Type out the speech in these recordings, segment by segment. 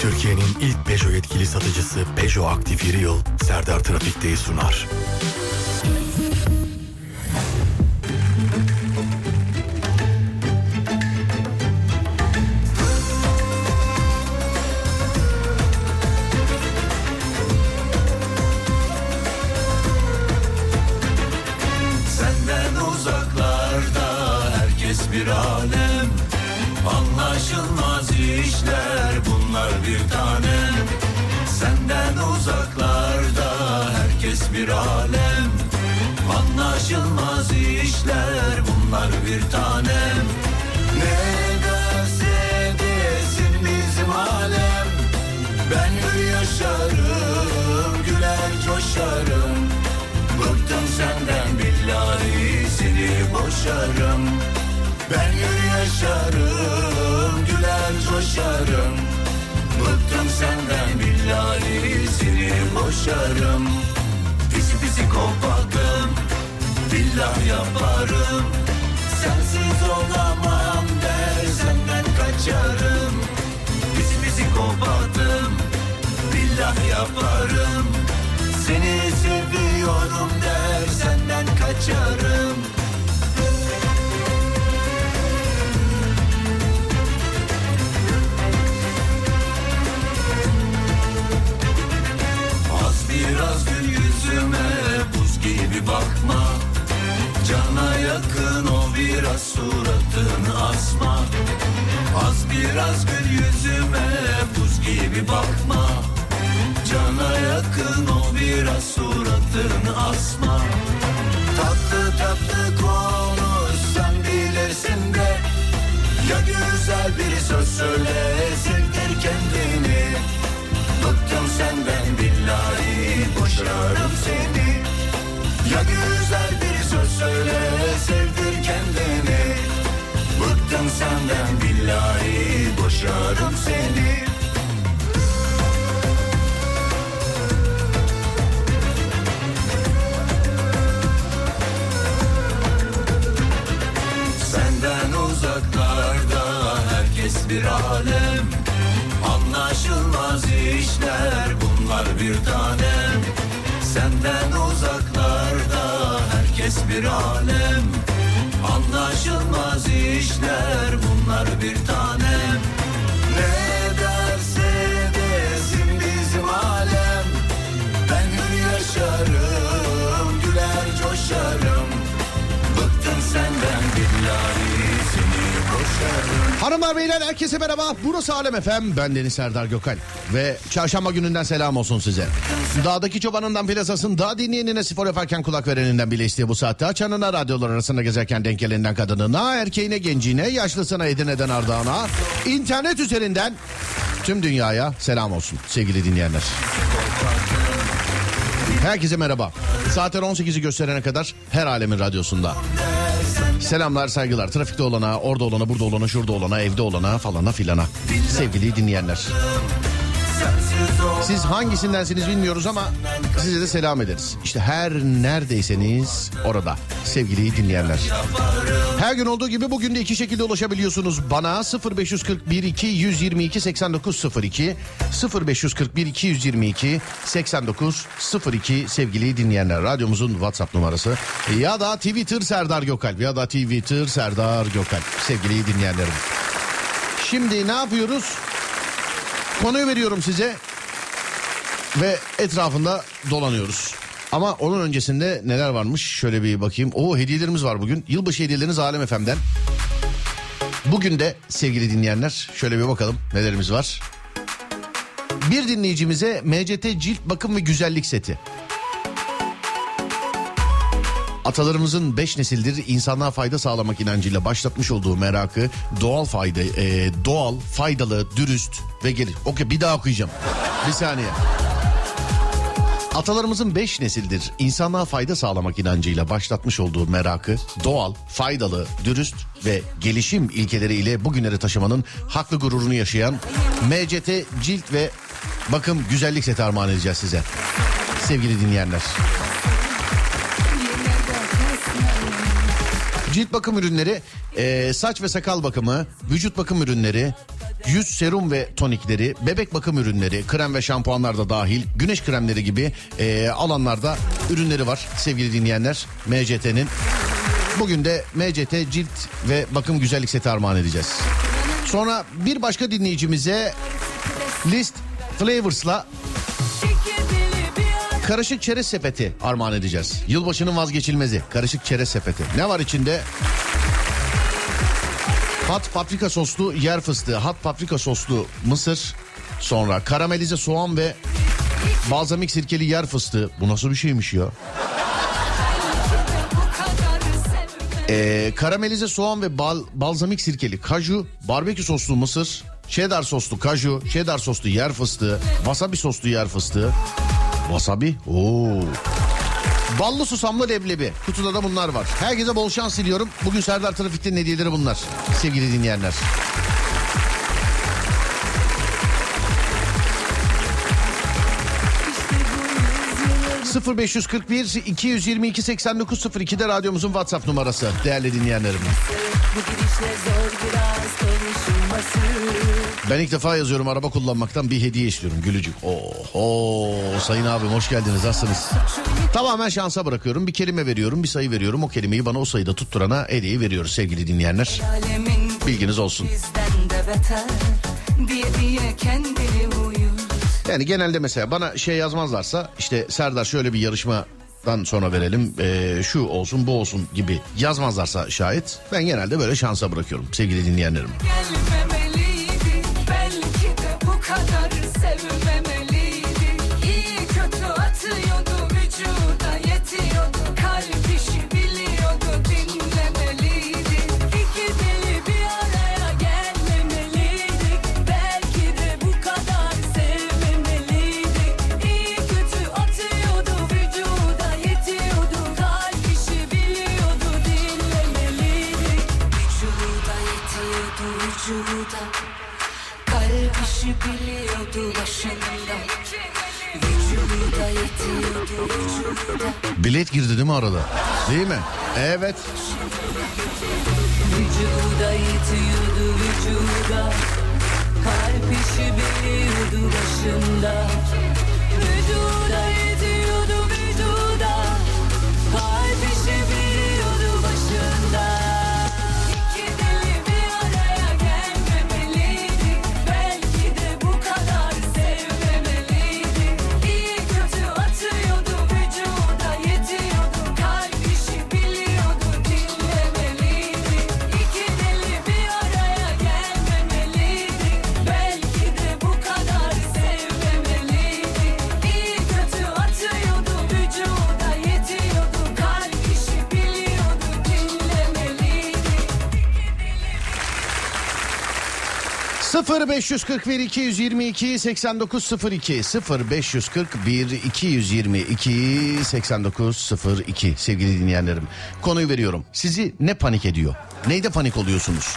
Türkiye'nin ilk Peugeot yetkili satıcısı Peugeot Aktif Yıl Serdar Trafik'teyi sunar. Anlaşılmaz işler bunlar bir tanem Ne derse desin bizim alem. Ben hür yaşarım güler coşarım. Bıktım senden billahi seni boşarım. Ben yürü yaşarım güler coşarım. Bıktım senden billahi seni boşarım. Pisi pisi kopadım billah yaparım. Sensiz olamam der senden kaçarım. Pisi kopadım billah yaparım. Seni seviyorum der senden kaçarım Yakın o biraz suratını asma. Az biraz gül yüzüme buz gibi bakma. Cana yakın o biraz suratını asma. Tatlı tatlı konuş sen bilirsin de. Ya güzel bir söz söyle sevdir kendini. Bıktım senden billahi boşarım seni. Ya güzel senden billahi boşarım seni. Senden uzaklarda herkes bir alem. Anlaşılmaz işler bunlar bir tanem. Senden uzaklarda herkes bir alem Anlaşılmaz işler bunlar bir tanem Hanımlar beyler herkese merhaba. Burası Alem Efem. Ben Deniz Serdar Gökal. Ve çarşamba gününden selam olsun size. Dağdaki çobanından plazasın, dağ dinleyenine spor yaparken kulak vereninden bile isteye bu saatte. Açanına radyolar arasında gezerken denk geleninden kadınına, erkeğine genciğine, yaşlısına Edirne'den Ardahan'a, internet üzerinden tüm dünyaya selam olsun sevgili dinleyenler. Herkese merhaba. Saatler 18'i gösterene kadar her alemin radyosunda. Selamlar saygılar trafikte olana orada olana burada olana şurada olana evde olana falana filana sevgili dinleyenler. Siz hangisindensiniz bilmiyoruz ama size de selam ederiz. İşte her neredeyseniz orada sevgili dinleyenler. Her gün olduğu gibi bugün de iki şekilde ulaşabiliyorsunuz bana 0541 222 8902 0541 222 8902 sevgili dinleyenler radyomuzun WhatsApp numarası ya da Twitter Serdar Gökalp ya da Twitter Serdar Gökalp sevgili dinleyenlerim. Şimdi ne yapıyoruz? Konuyu veriyorum size ve etrafında dolanıyoruz. Ama onun öncesinde neler varmış şöyle bir bakayım. O hediyelerimiz var bugün. Yılbaşı hediyeleriniz Alem FM'den. Bugün de sevgili dinleyenler şöyle bir bakalım nelerimiz var. Bir dinleyicimize MCT cilt bakım ve güzellik seti. Atalarımızın beş nesildir insanlığa fayda sağlamak inancıyla başlatmış olduğu merakı doğal fayda, e, doğal, faydalı, dürüst ve gelir. Okey bir daha okuyacağım. Bir saniye. Atalarımızın beş nesildir insanlığa fayda sağlamak inancıyla başlatmış olduğu merakı doğal, faydalı, dürüst ve gelişim ilkeleriyle bugünlere taşımanın haklı gururunu yaşayan MCT cilt ve bakım güzellik seti armağan edeceğiz size. Sevgili dinleyenler. Cilt bakım ürünleri, e, saç ve sakal bakımı, vücut bakım ürünleri, yüz serum ve tonikleri, bebek bakım ürünleri, krem ve şampuanlar da dahil, güneş kremleri gibi e, alanlarda ürünleri var sevgili dinleyenler MCT'nin. Bugün de MCT cilt ve bakım güzellik seti armağan edeceğiz. Sonra bir başka dinleyicimize List Flavors'la karışık çerez sepeti armağan edeceğiz. Yılbaşının vazgeçilmezi karışık çerez sepeti. Ne var içinde? Hat paprika soslu yer fıstığı, hat paprika soslu mısır, sonra karamelize soğan ve balzamik sirkeli yer fıstığı. Bu nasıl bir şeymiş ya? Ee, karamelize soğan ve bal, balzamik sirkeli kaju, barbekü soslu mısır, cheddar soslu kaju, cheddar soslu yer fıstığı, wasabi soslu yer fıstığı. Wasabi? Oo. Ballı susamlı leblebi. Kutuda da bunlar var. Herkese bol şans diliyorum. Bugün Serdar Trafik'te hediyeleri bunlar. Sevgili dinleyenler. 0541 222 8902'de radyomuzun WhatsApp numarası değerli dinleyenlerim. Ben ilk defa yazıyorum araba kullanmaktan bir hediye istiyorum gülücük. Oo, sayın abim hoş geldiniz nasılsınız? Tamamen şansa bırakıyorum bir kelime veriyorum bir sayı veriyorum o kelimeyi bana o sayıda tutturana hediye veriyoruz sevgili dinleyenler. Bilginiz olsun. Yani genelde mesela bana şey yazmazlarsa işte Serdar şöyle bir yarışmadan sonra verelim ee, şu olsun bu olsun gibi yazmazlarsa şayet ben genelde böyle şansa bırakıyorum sevgili dinleyenlerim. Belki de bu kadar Bilet girdi değil mi arada? Değil mi? Evet. Vücuda yetiyordu vücuda Kalp işi biliyordu başında Vücuda ...0541 222 8902 0541 222 8902 sevgili dinleyenlerim. Konuyu veriyorum. Sizi ne panik ediyor? Neyde panik oluyorsunuz?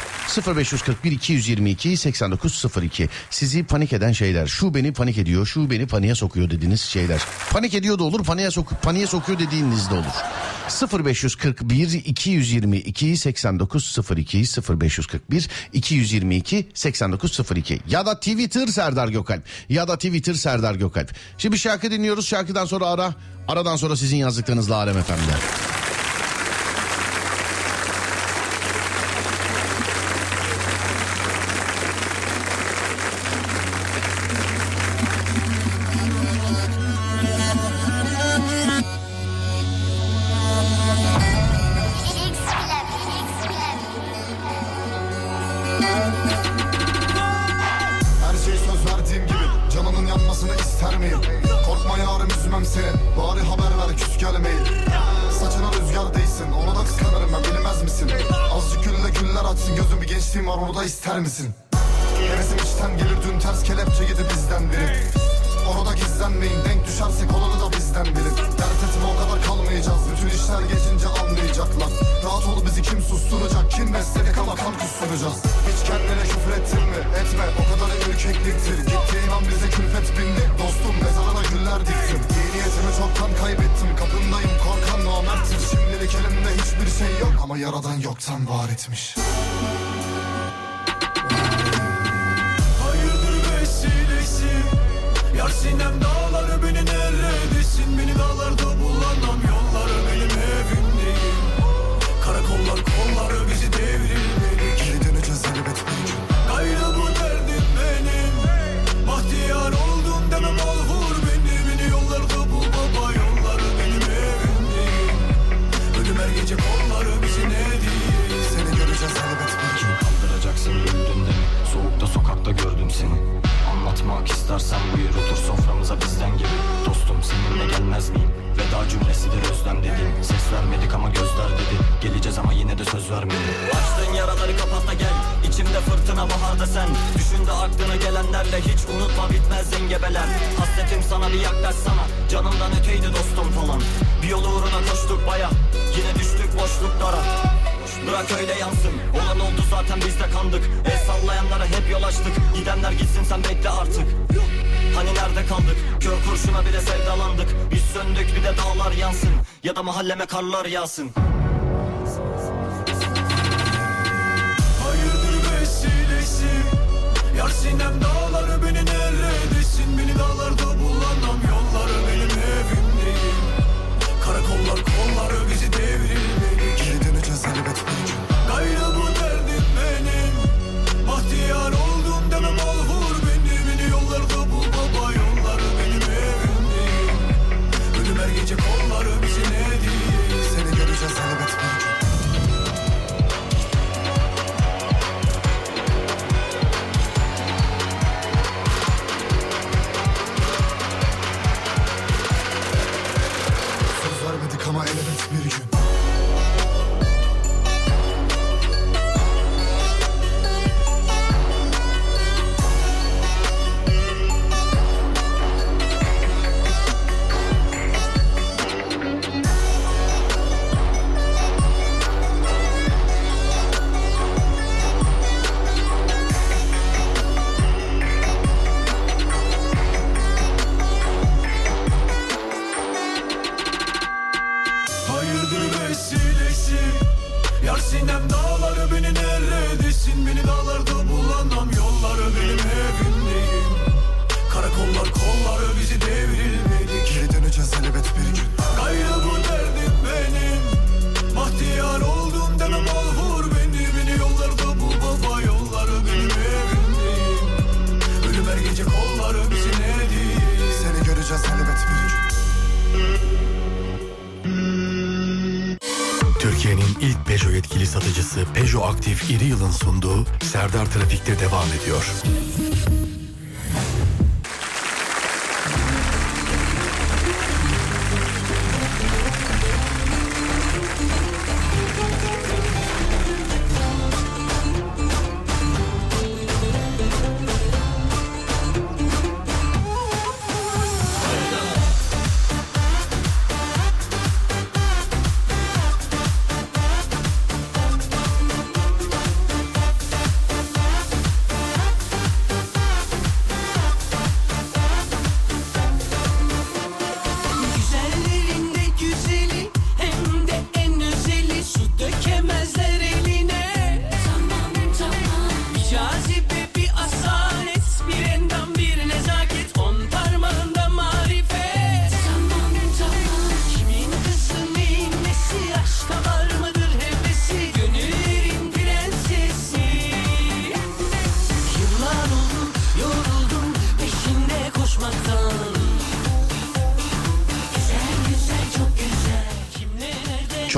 0541 222 8902 Sizi panik eden şeyler. Şu beni panik ediyor, şu beni paniğe sokuyor dediğiniz şeyler. Panik ediyor da olur, paniğe, sok paniğe sokuyor dediğiniz de olur. 0541 222 8902 0541 222 8902 ya da Twitter Serdar Gökalp ya da Twitter Serdar Gökalp. Şimdi şarkı dinliyoruz. Şarkıdan sonra ara. Aradan sonra sizin yazdıklarınızla Alem Efendi. yaradan yoktan var etmiş. Hayırdır vesilesi? Yar sinem dağlar beni neredesin Beni dağlarda bulamam. Oturmak istersen buyur otur soframıza bizden gibi. Dostum seninle gelmez miyim? Veda cümlesidir özlem dedin. Ses vermedik ama gözler dedi. Geleceğiz ama yine de söz vermedi Açtığın yaraları kapat da gel. İçimde fırtına baharda sen. Düşünde aklına gelenlerle hiç unutma bitmez zengebeler. Hasretim sana bir yaklaşsana Canımdan öteydi dostum falan. Bir yol uğruna koştuk baya. Yine düştük boşluklara Bırak öyle yansın. Olan oldu zaten biz de kandık. El sallayanlara hep yol açtık. Gidenler gitsin sen bekle artık. Hani nerede kaldık? Kör kurşuna bile sevdalandık. Biz söndük bir de dağlar yansın. Ya da mahalleme karlar yağsın. Hayırdır vesilesi? Yar sinem dağları beni neredesin? Beni Ölüm her gece kolları bizi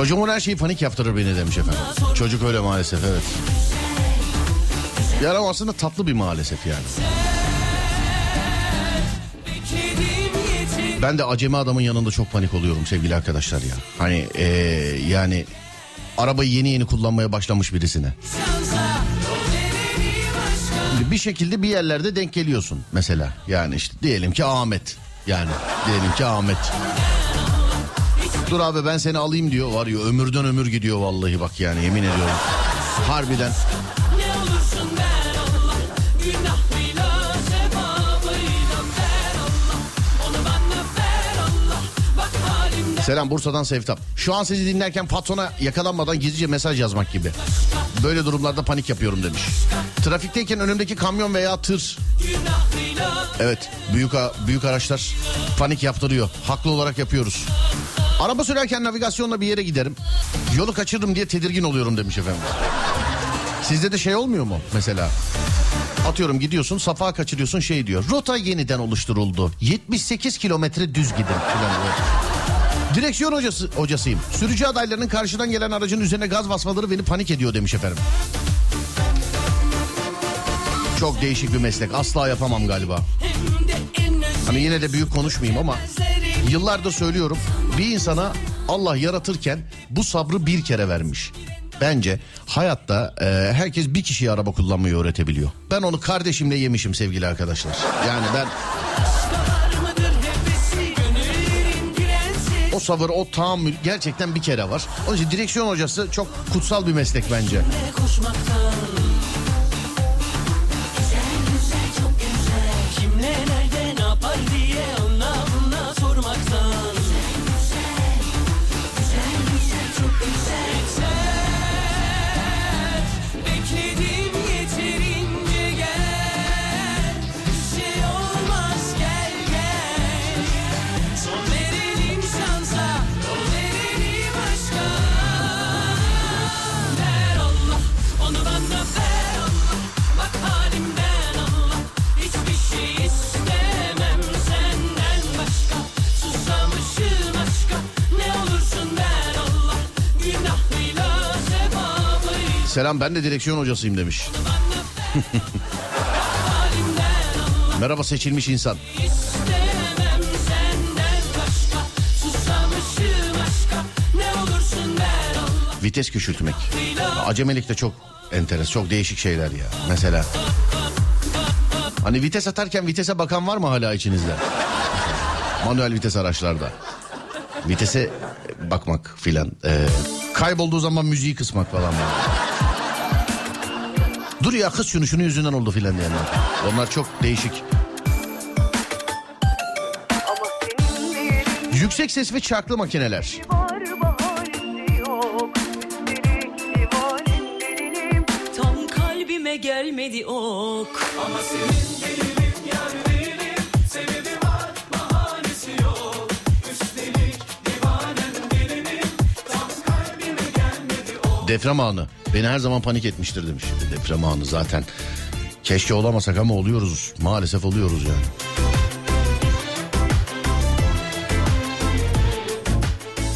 Çocuğumun her şeyi panik yaptırır beni demiş efendim. Çocuk öyle maalesef evet. Yani ama aslında tatlı bir maalesef yani. Ben de acemi adamın yanında çok panik oluyorum sevgili arkadaşlar ya. Hani ee, yani arabayı yeni yeni kullanmaya başlamış birisine. Bir şekilde bir yerlerde denk geliyorsun mesela. Yani işte diyelim ki Ahmet. Yani diyelim ki Ahmet. Dur abi ben seni alayım diyor. Var ya ömürden ömür gidiyor vallahi bak yani yemin ediyorum. Harbiden. Selam Bursa'dan Sevtap. Şu an sizi dinlerken patrona yakalanmadan gizlice mesaj yazmak gibi. Böyle durumlarda panik yapıyorum demiş. Trafikteyken önümdeki kamyon veya tır. Evet büyük büyük araçlar panik yaptırıyor. Haklı olarak yapıyoruz. Araba sürerken navigasyonla bir yere giderim. Yolu kaçırırım diye tedirgin oluyorum demiş efendim. Sizde de şey olmuyor mu mesela? Atıyorum gidiyorsun safa kaçırıyorsun şey diyor. Rota yeniden oluşturuldu. 78 kilometre düz gidin. Direksiyon hocası, hocasıyım. Sürücü adaylarının karşıdan gelen aracın üzerine gaz basmaları beni panik ediyor demiş efendim. Çok değişik bir meslek. Asla yapamam galiba. Hani yine de büyük konuşmayayım ama Yıllardır söylüyorum. Bir insana Allah yaratırken bu sabrı bir kere vermiş. Bence hayatta e, herkes bir kişiye araba kullanmayı öğretebiliyor. Ben onu kardeşimle yemişim sevgili arkadaşlar. Yani ben o sabır, o tahammül gerçekten bir kere var. Onun için direksiyon hocası çok kutsal bir meslek bence. Koşmaktan Selam ben de direksiyon hocasıyım demiş. Merhaba seçilmiş insan. Vites küçültmek. Acemelik de çok enteres, çok değişik şeyler ya. Mesela. Hani vites atarken vitese bakan var mı hala içinizde? Manuel vites araçlarda. Vitese bakmak filan. Ee, kaybolduğu zaman müziği kısmak falan. böyle. Dur ya kız şunu şunun yüzünden oldu filan diyenler. Onlar çok değişik. Ama senin Yüksek ses ve çarklı makineler. bahanesi yok Üstelik divanin Deprem anı. Beni her zaman panik etmiştir demiş. Deprem anı zaten. Keşke olamasak ama oluyoruz. Maalesef oluyoruz yani.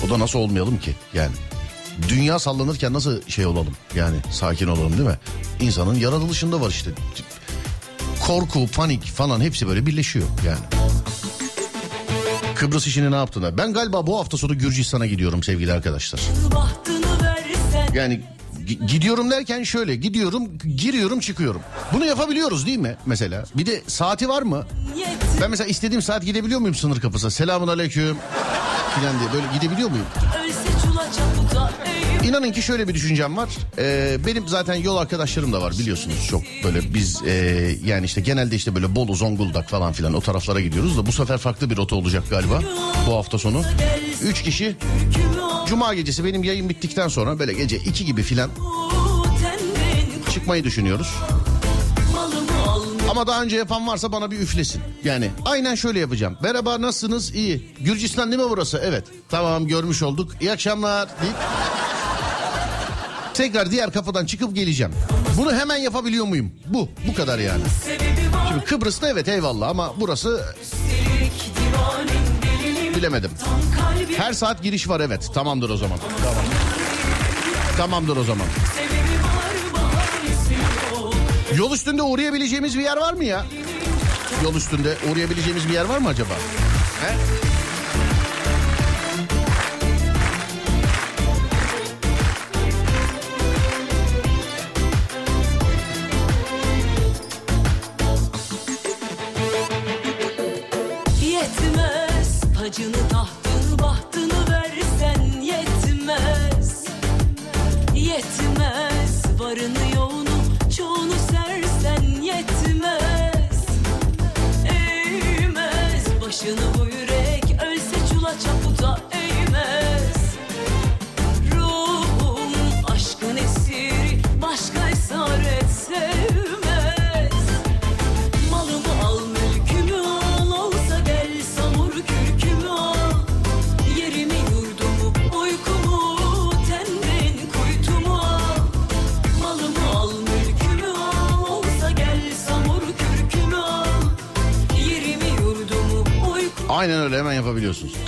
O da nasıl olmayalım ki yani. Dünya sallanırken nasıl şey olalım yani sakin olalım değil mi? İnsanın yaratılışında var işte. Korku, panik falan hepsi böyle birleşiyor yani. Kıbrıs işini ne yaptığına. Ben galiba bu hafta sonu Gürcistan'a gidiyorum sevgili arkadaşlar. Versen Yani gi- gidiyorum derken şöyle gidiyorum giriyorum çıkıyorum. Bunu yapabiliyoruz değil mi mesela? Bir de saati var mı? Ben mesela istediğim saat gidebiliyor muyum sınır kapısına? Selamun aleyküm filan diye böyle gidebiliyor muyum? İnanın ki şöyle bir düşüncem var. Ee, benim zaten yol arkadaşlarım da var biliyorsunuz çok böyle biz e, yani işte genelde işte böyle Bolu, Zonguldak falan filan o taraflara gidiyoruz da bu sefer farklı bir rota olacak galiba bu hafta sonu. Üç kişi Cuma gecesi benim yayın bittikten sonra böyle gece iki gibi filan çıkmayı düşünüyoruz. Ama daha önce yapan varsa bana bir üflesin. Yani aynen şöyle yapacağım. Merhaba nasılsınız? İyi. Gürcistan değil mi burası? Evet. Tamam görmüş olduk. İyi akşamlar deyip tekrar diğer kapıdan çıkıp geleceğim. Bunu hemen yapabiliyor muyum? Bu. Bu kadar yani. Şimdi Kıbrıs'ta evet eyvallah ama burası bilemedim. Her saat giriş var evet. Tamamdır o zaman. Tamam. Tamamdır o zaman. Yol üstünde uğrayabileceğimiz bir yer var mı ya? Yol üstünde uğrayabileceğimiz bir yer var mı acaba? He?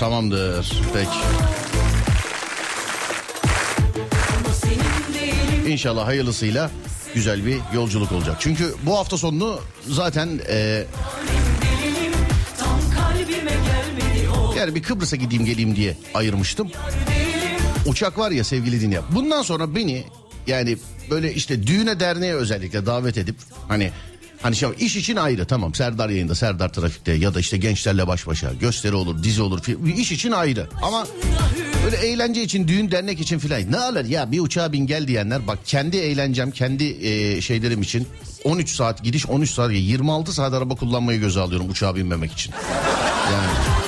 Tamamdır. Peki. İnşallah hayırlısıyla güzel bir yolculuk olacak. Çünkü bu hafta sonunu zaten e, yani bir Kıbrıs'a gideyim geleyim diye ayırmıştım. Uçak var ya sevgili dinleyen. Bundan sonra beni yani böyle işte düğüne derneğe özellikle davet edip hani hani şey iş için ayrı. Tamam Serdar yayında Serdar trafikte ya da işte gençlerle baş başa gösteri olur dizi olur iş için ayrı. Ama böyle eğlence için düğün dernek için filan ne alır? Ya bir uçağa bin gel diyenler bak kendi eğlencem kendi e, şeylerim için 13 saat gidiş 13 saat 26 saat araba kullanmayı göze alıyorum uçağa binmemek için. Yani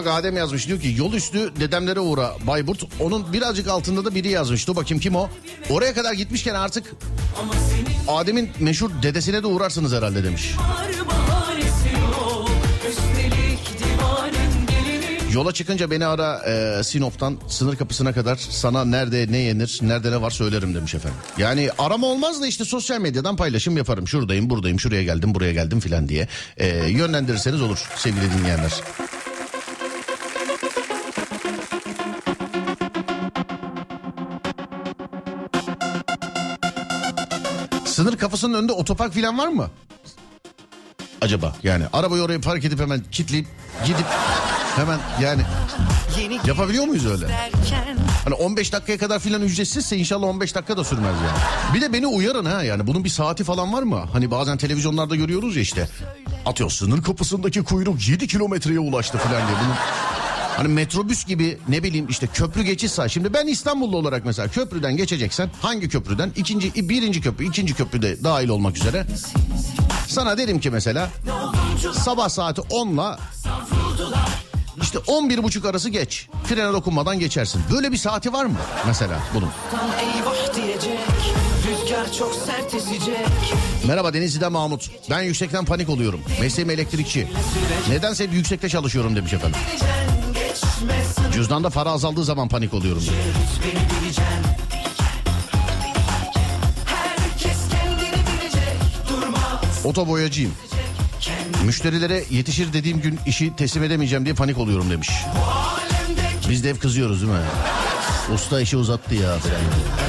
Bak Adem yazmış diyor ki yol üstü dedemlere uğra Bayburt. Onun birazcık altında da biri yazmış. Dur bakayım kim o? Oraya kadar gitmişken artık Adem'in meşhur dedesine de uğrarsınız herhalde demiş. Yola çıkınca beni ara e, Sinop'tan sınır kapısına kadar sana nerede ne yenir nerede ne var söylerim demiş efendim. Yani arama olmaz da işte sosyal medyadan paylaşım yaparım. Şuradayım buradayım şuraya geldim buraya geldim filan diye. E, yönlendirirseniz olur sevgili dinleyenler. Sınır kapısının önünde otopark filan var mı? Acaba yani arabayı oraya park edip hemen kilitleyip gidip hemen yani yapabiliyor muyuz öyle? Hani 15 dakikaya kadar filan ücretsizse inşallah 15 dakika da sürmez yani. Bir de beni uyarın ha yani bunun bir saati falan var mı? Hani bazen televizyonlarda görüyoruz ya işte. Atıyor sınır kapısındaki kuyruk 7 kilometreye ulaştı filan diye. Bunun Hani metrobüs gibi ne bileyim işte köprü geçiş saati. Şimdi ben İstanbullu olarak mesela köprüden geçeceksen hangi köprüden? İkinci, birinci köprü, ikinci köprü de dahil olmak üzere. Sana derim ki mesela sabah saati 10'la işte 11 buçuk arası geç. Frene dokunmadan geçersin. Böyle bir saati var mı mesela bunun? Tam eyvah diyecek Rüzgar çok sert esecek Merhaba Denizli'den Mahmut. Ben yüksekten panik oluyorum. Mesleğim elektrikçi. Nedense hep yüksekte çalışıyorum demiş efendim. Cüzdanda para azaldığı zaman panik oluyorum. diyor. Herkes kendini bilecek Durma Oto boyacıyım. Müşterilere yetişir dediğim gün işi teslim edemeyeceğim diye panik oluyorum demiş. Biz de hep kızıyoruz değil mi? Usta işi uzattı ya. falan.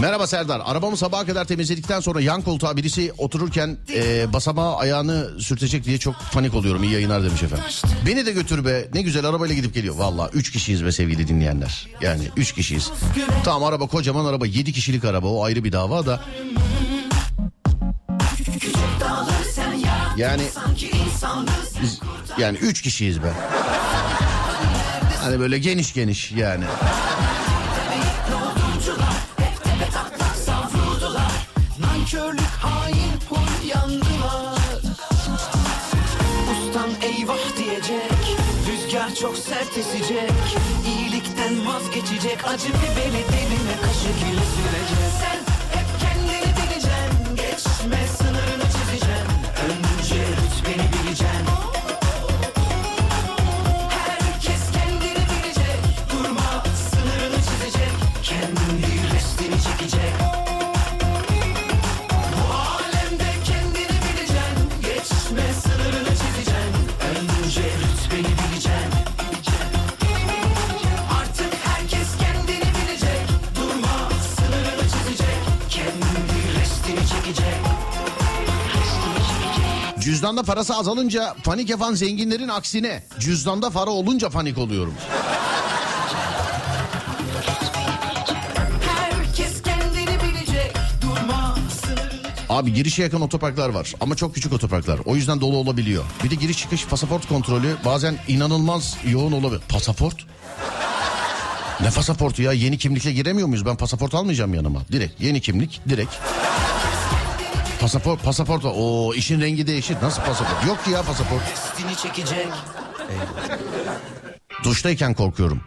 Merhaba Serdar. Arabamı sabaha kadar temizledikten sonra yan koltuğa birisi otururken e, basamağa ayağını sürtecek diye çok panik oluyorum. İyi yayınlar demiş efendim. Beni de götür be. Ne güzel arabayla gidip geliyor. Valla 3 kişiyiz be sevgili dinleyenler. Yani 3 kişiyiz. Tamam araba kocaman araba 7 kişilik araba o ayrı bir dava da. Yani yani 3 kişiyiz be. Hani böyle geniş geniş yani. Çok sert esecek. İyilikten vazgeçecek. Acı biberi diline kaşık ile sürecek. Sen hep kendini bileceksin. Geçme sınırını çizeceksin. Önce rütbeni bileceksin Cüzdanda parası azalınca panik yapan zenginlerin aksine cüzdanda para olunca panik oluyorum. Bilecek Abi girişe yakın otoparklar var ama çok küçük otoparklar. O yüzden dolu olabiliyor. Bir de giriş çıkış pasaport kontrolü bazen inanılmaz yoğun olabilir. Pasaport? Ne pasaportu ya? Yeni kimlikle giremiyor muyuz? Ben pasaport almayacağım yanıma. Direkt yeni kimlik direkt. Pasaport, pasaport var. Oo işin rengi değişir. Nasıl pasaport? Yok ki ya pasaport. Destini çekecek. Eyvallah. Duştayken korkuyorum.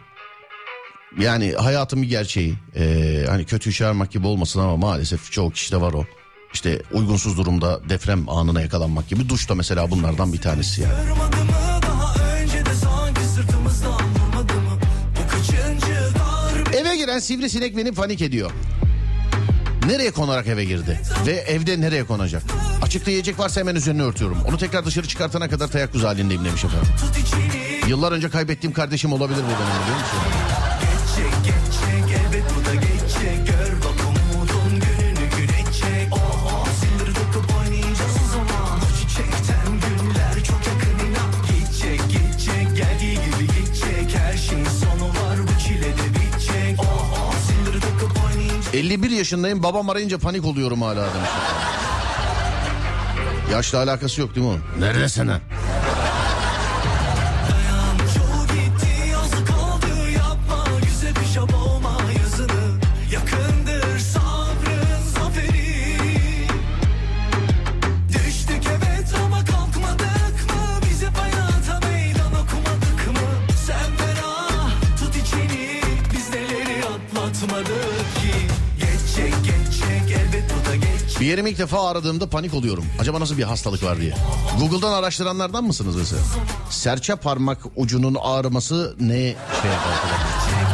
Yani hayatın bir gerçeği. Ee, hani kötü çağırmak gibi olmasın ama maalesef çoğu kişide var o. İşte uygunsuz durumda deprem anına yakalanmak gibi duş da mesela bunlardan bir tanesi yani. Eve giren sivrisinek beni panik ediyor. Nereye konarak eve girdi? Ve evde nereye konacak? Açıkta yiyecek varsa hemen üzerine örtüyorum. Onu tekrar dışarı çıkartana kadar teyakkuz halindeyim demiş efendim. Yıllar önce kaybettiğim kardeşim olabilir bu benim biliyor musun? 51 yaşındayım babam arayınca panik oluyorum hala demiş. Yaşla alakası yok değil mi o? Neredesin ha? İlk defa aradığımda panik oluyorum. Acaba nasıl bir hastalık var diye. Google'dan araştıranlardan mısınız mesela? Serçe parmak ucunun ağrıması ne şey yapar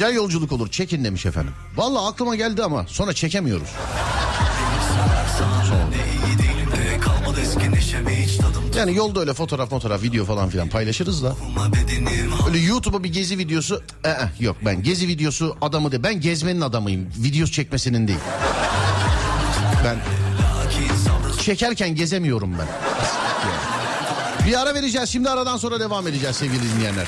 Güzel yolculuk olur çekin demiş efendim. Vallahi aklıma geldi ama sonra çekemiyoruz. Yani yolda öyle fotoğraf fotoğraf video falan filan paylaşırız da. Öyle YouTube'a bir gezi videosu ee, yok ben gezi videosu adamı de ben gezmenin adamıyım. Video çekmesinin değil. Ben çekerken gezemiyorum ben. Bir ara vereceğiz şimdi aradan sonra devam edeceğiz sevgili dinleyenler.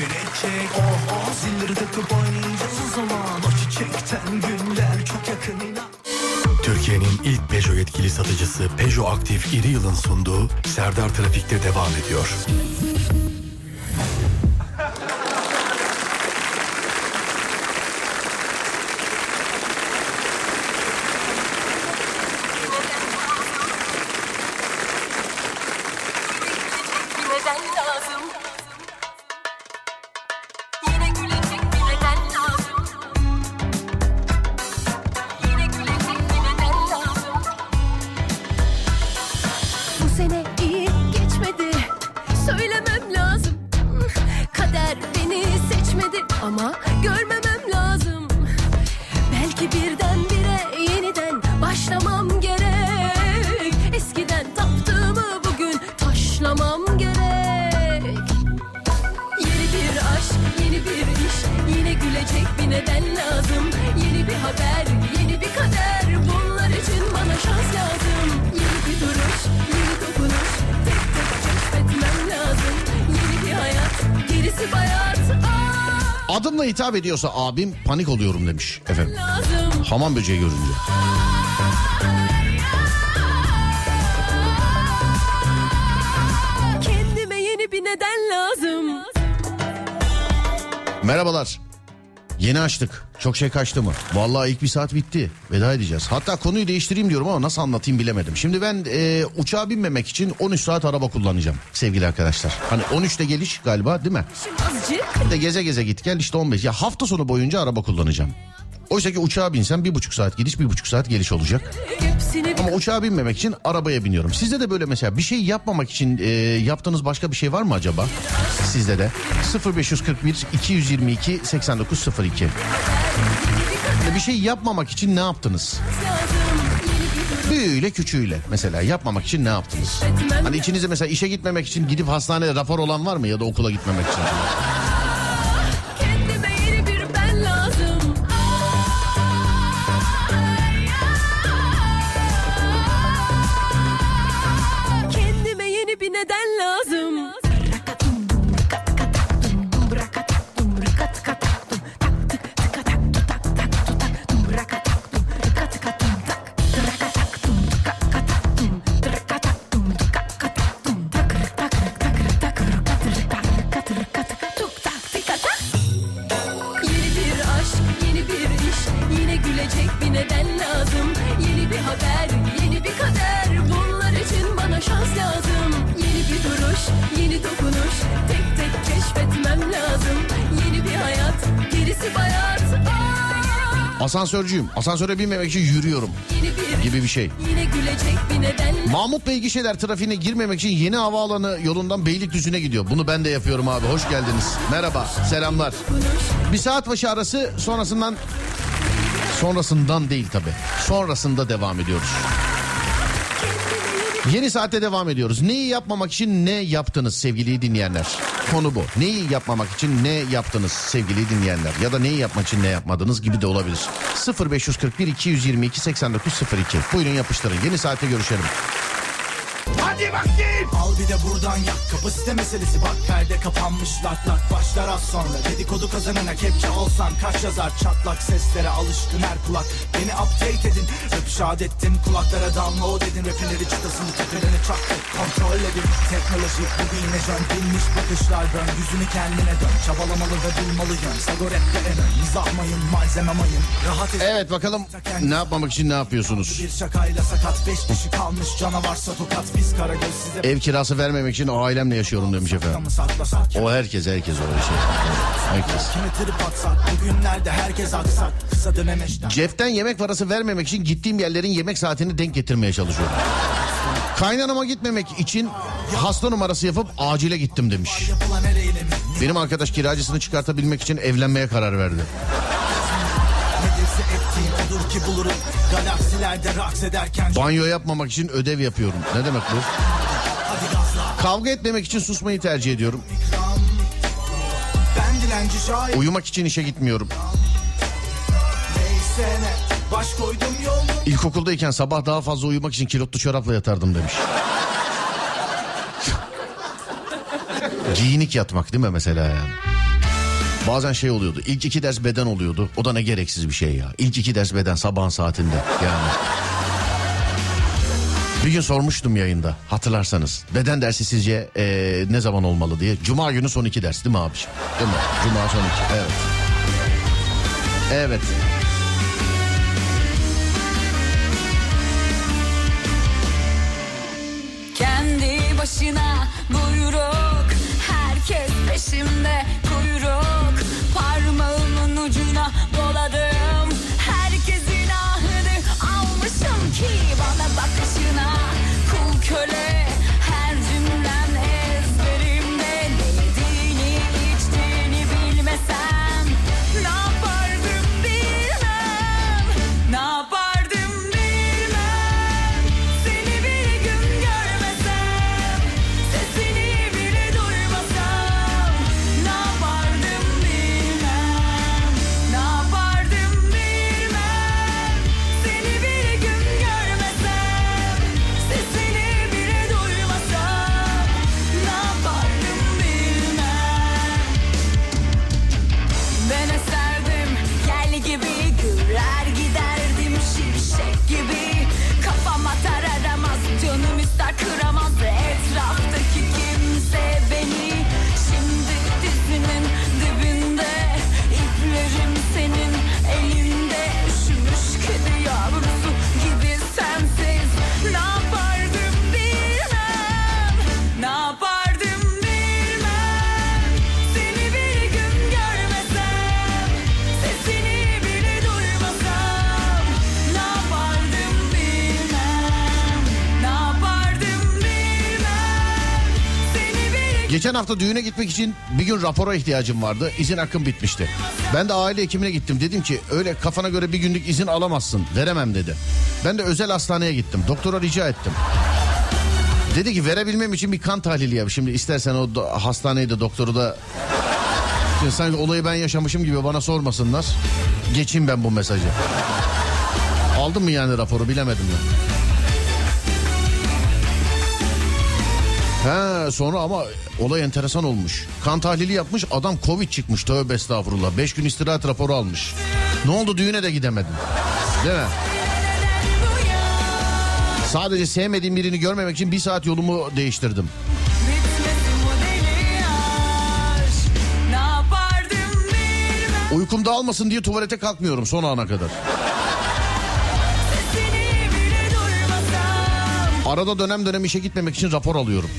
Güneşecek Oh oh zilleri takıp oynayacağız o zaman. O çiçekten günler çok yakın Türkiye'nin ilk Peugeot yetkili satıcısı Peugeot Aktif İri Yıl'ın sunduğu Serdar Trafik'te devam ediyor. Adımla hitap ediyorsa abim panik oluyorum demiş efendim. Hamam böceği görünce. Kendime yeni bir neden lazım Merhabalar. Yeni açtık. Çok şey kaçtı mı? Vallahi ilk bir saat bitti. Veda edeceğiz. Hatta konuyu değiştireyim diyorum ama nasıl anlatayım bilemedim. Şimdi ben e, uçağa binmemek için 13 saat araba kullanacağım sevgili arkadaşlar. Hani 13'te geliş galiba değil mi? Bir de geze geze git gel işte 15. Ya hafta sonu boyunca araba kullanacağım. Oysa ki uçağa binsem bir buçuk saat gidiş bir buçuk saat geliş olacak. Ama uçağa binmemek için arabaya biniyorum. Sizde de böyle mesela bir şey yapmamak için e, yaptığınız başka bir şey var mı acaba? Sizde de 0541 222 8902. Yani bir şey yapmamak için ne yaptınız? Büyüğüyle küçüğüyle mesela yapmamak için ne yaptınız? Hani içinizde mesela işe gitmemek için gidip hastanede rapor olan var mı ya da okula gitmemek için? Asansörcüyüm. Asansöre binmemek için yürüyorum gibi bir şey. Mahmut Bey gişeler trafiğine girmemek için yeni havaalanı yolundan Beylikdüzü'ne gidiyor. Bunu ben de yapıyorum abi. Hoş geldiniz. Merhaba. Selamlar. Bir saat başı arası sonrasından sonrasından değil tabi. Sonrasında devam ediyoruz. Yeni saatte devam ediyoruz. Neyi yapmamak için ne yaptınız sevgili dinleyenler? Konu bu. Neyi yapmamak için ne yaptınız sevgili dinleyenler? Ya da neyi yapmak için ne yapmadınız gibi de olabilir. 0541 222 8902. Buyurun yapıştırın. Yeni saatte görüşelim. Hadi bakayım. Al bir de buradan yak. Kapasite meselesi bak. Perde kapanmış lak lak. Başlar az sonra. Dedikodu kazanana kepçe olsan kaç yazar? Çatlak seslere alışkın her kulak. Beni update edin. Rap şad ettim. Kulaklara download edin rapinleri çıtasını tepelerini çaktık kontrol edin. Teknoloji bu bir nejon bilmiş bakışlar dön. Yüzünü kendine dön. Çabalamalı ve bulmalı yön sago rapte en ön mizah mayın malzeme mayın. Rahat et. Evet bakalım ne yapmamak için ne yapıyorsunuz? bir şakayla sakat beş kişi kalmış. Canavarsa tokat biz kara Ev kirası vermemek için ailemle yaşıyorum demiş efendim. O herkes herkes o şey. Herkes. Cepten yemek parası vermemek için gittiğim yerlerin yemek saatini denk getirmeye çalışıyorum. Kaynanama gitmemek için hasta numarası yapıp acile gittim demiş. Benim arkadaş kiracısını çıkartabilmek için evlenmeye karar verdi. Bulurum Galaksilerde raks ederken Banyo yapmamak için ödev yapıyorum. Ne demek bu? Kavga etmemek için susmayı tercih ediyorum. Uyumak için işe gitmiyorum. İlkokuldayken sabah daha fazla uyumak için kilotlu çorapla yatardım demiş. Giyinik yatmak değil mi mesela yani? Bazen şey oluyordu. İlk iki ders beden oluyordu. O da ne gereksiz bir şey ya. İlk iki ders beden sabahın saatinde yani. Bir gün sormuştum yayında hatırlarsanız. Beden dersi sizce eee, ne zaman olmalı diye. Cuma günü son iki ders değil mi abiciğim? Değil mi? Cuma son iki. Evet. Evet. Kendi başına buyruk Herkes peşimde Geçen hafta düğüne gitmek için bir gün rapora ihtiyacım vardı. İzin hakkım bitmişti. Ben de aile hekimine gittim. Dedim ki öyle kafana göre bir günlük izin alamazsın. Veremem dedi. Ben de özel hastaneye gittim. Doktora rica ettim. Dedi ki verebilmem için bir kan tahlili yap. Şimdi istersen o do- hastaneyi de doktoru da... Şimdi sanki olayı ben yaşamışım gibi bana sormasınlar. Geçeyim ben bu mesajı. Aldın mı yani raporu bilemedim ben. He sonra ama olay enteresan olmuş. Kan tahlili yapmış adam Covid çıkmış tövbe estağfurullah. Beş gün istirahat raporu almış. Ne oldu düğüne de gidemedin. Değil mi? Sadece sevmediğim birini görmemek için bir saat yolumu değiştirdim. Uykumda almasın diye tuvalete kalkmıyorum son ana kadar. Arada dönem dönem işe gitmemek için rapor alıyorum.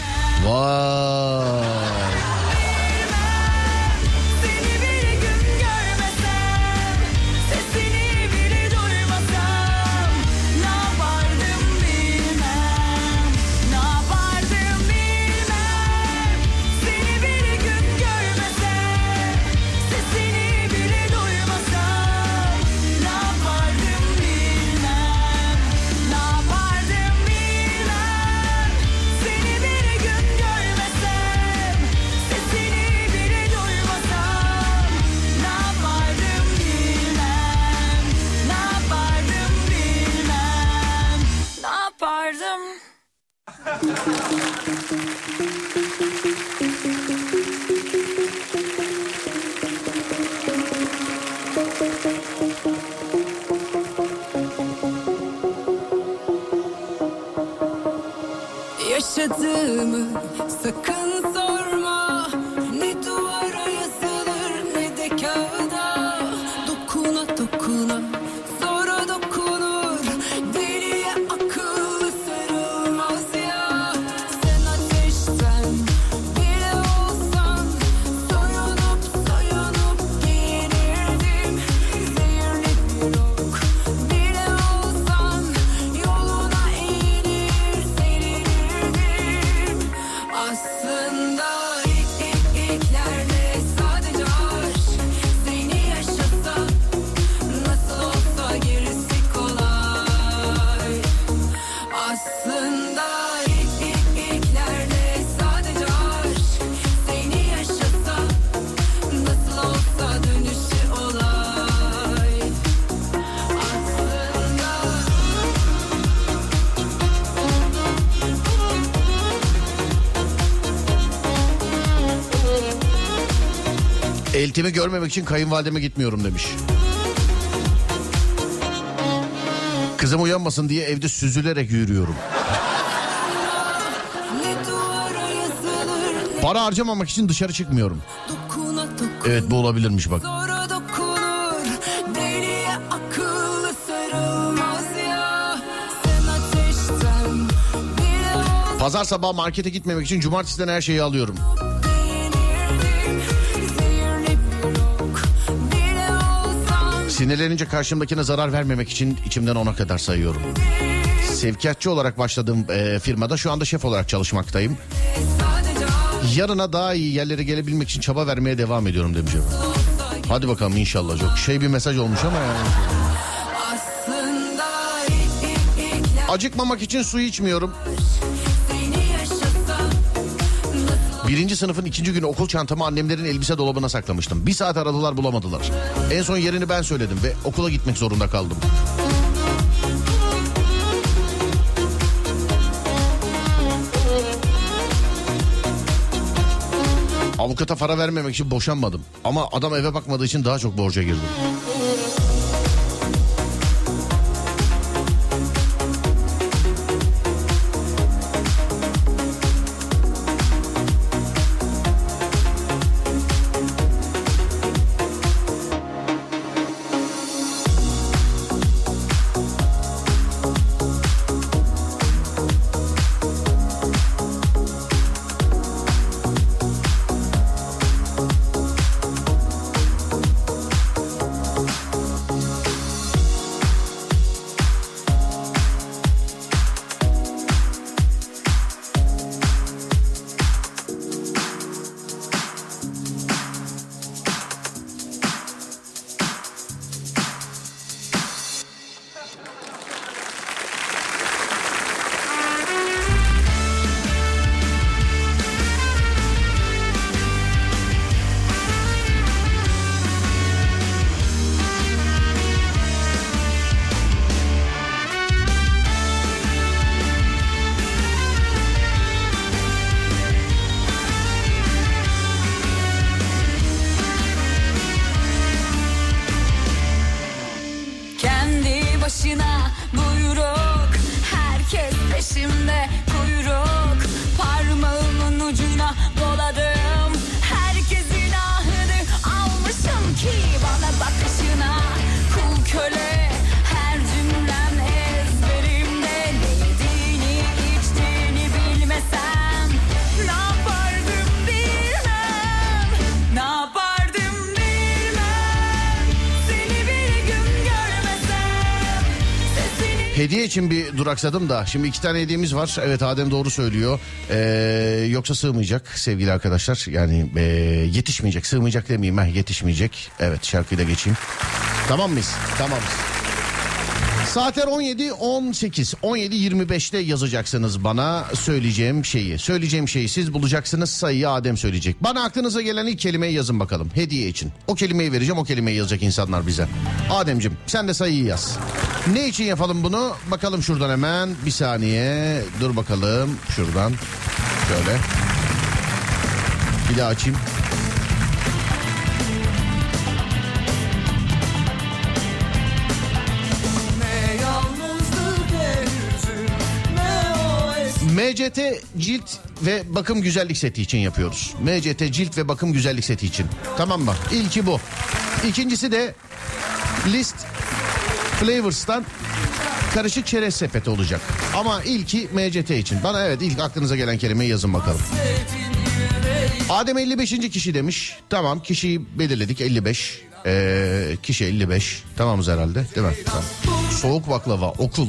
Vay. Yaşadığımı sakın Eltimi görmemek için kayınvalideme gitmiyorum demiş. Kızım uyanmasın diye evde süzülerek yürüyorum. Para harcamamak için dışarı çıkmıyorum. Evet bu olabilirmiş bak. Pazar sabahı markete gitmemek için cumartesiden her şeyi alıyorum. Sinirlenince karşımdakine zarar vermemek için içimden ona kadar sayıyorum. Sevkiyatçı olarak başladığım e, firmada şu anda şef olarak çalışmaktayım. Yarına daha iyi yerlere gelebilmek için çaba vermeye devam ediyorum demiş. efendim. Hadi bakalım inşallah çok şey bir mesaj olmuş ama yani. Acıkmamak için su içmiyorum. Birinci sınıfın ikinci günü okul çantamı annemlerin elbise dolabına saklamıştım. Bir saat aradılar bulamadılar. En son yerini ben söyledim ve okula gitmek zorunda kaldım. Avukata para vermemek için boşanmadım. Ama adam eve bakmadığı için daha çok borca girdim. Hediye için bir duraksadım da şimdi iki tane hediyemiz var. Evet Adem doğru söylüyor. Ee, yoksa sığmayacak sevgili arkadaşlar. Yani ee, yetişmeyecek sığmayacak demeyeyim ha yetişmeyecek. Evet şarkıyla geçeyim. Tamam mıyız? Tamamız. Saatler 17 18 17 25'te yazacaksınız bana söyleyeceğim şeyi. Söyleyeceğim şeyi siz bulacaksınız sayıyı Adem söyleyecek. Bana aklınıza gelen ilk kelimeyi yazın bakalım hediye için. O kelimeyi vereceğim o kelimeyi yazacak insanlar bize. Ademcim sen de sayıyı yaz. Ne için yapalım bunu? Bakalım şuradan hemen bir saniye. Dur bakalım şuradan. Şöyle. Bir daha açayım. MCT cilt ve bakım güzellik seti için yapıyoruz. MCT cilt ve bakım güzellik seti için. Tamam mı? İlki bu. İkincisi de List Flavors'tan karışık çerez sepeti olacak. Ama ilki MCT için. Bana evet ilk aklınıza gelen kelimeyi yazın bakalım. Adem 55. kişi demiş. Tamam kişiyi belirledik 55. Ee, kişi 55. Tamamız herhalde değil mi? Tamam. Soğuk baklava, okul,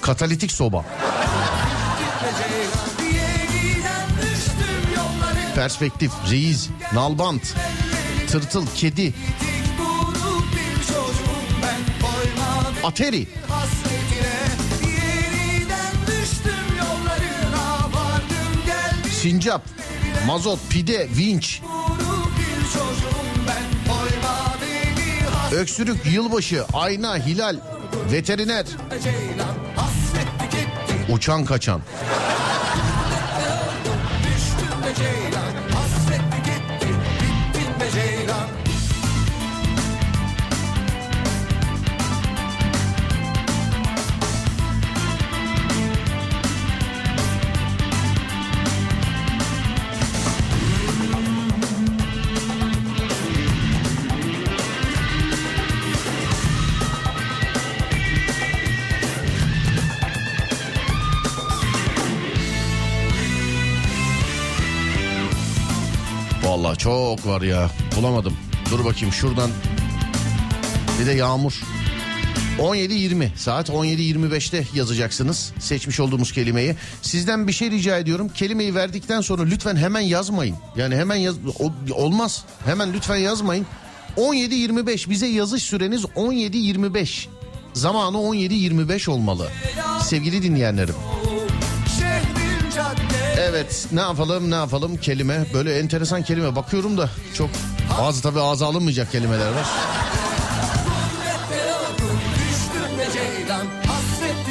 katalitik soba. Perspektif, reis, nalbant, tırtıl, kedi, ateri, sincap, mazot, pide, vinç, öksürük, yılbaşı, ayna, hilal, veteriner, uçan kaçan. Vallahi çok var ya bulamadım. Dur bakayım şuradan. Bir de yağmur. 17.20 saat 17.25'te yazacaksınız seçmiş olduğumuz kelimeyi. Sizden bir şey rica ediyorum. Kelimeyi verdikten sonra lütfen hemen yazmayın. Yani hemen yaz olmaz. Hemen lütfen yazmayın. 17.25 bize yazış süreniz 17.25. Zamanı 17.25 olmalı. Sevgili dinleyenlerim. Evet ne yapalım ne yapalım? Kelime böyle enteresan kelime. Bakıyorum da çok bazı tabii ağza alınmayacak kelimeler var. Düştüm be ceylan Hasret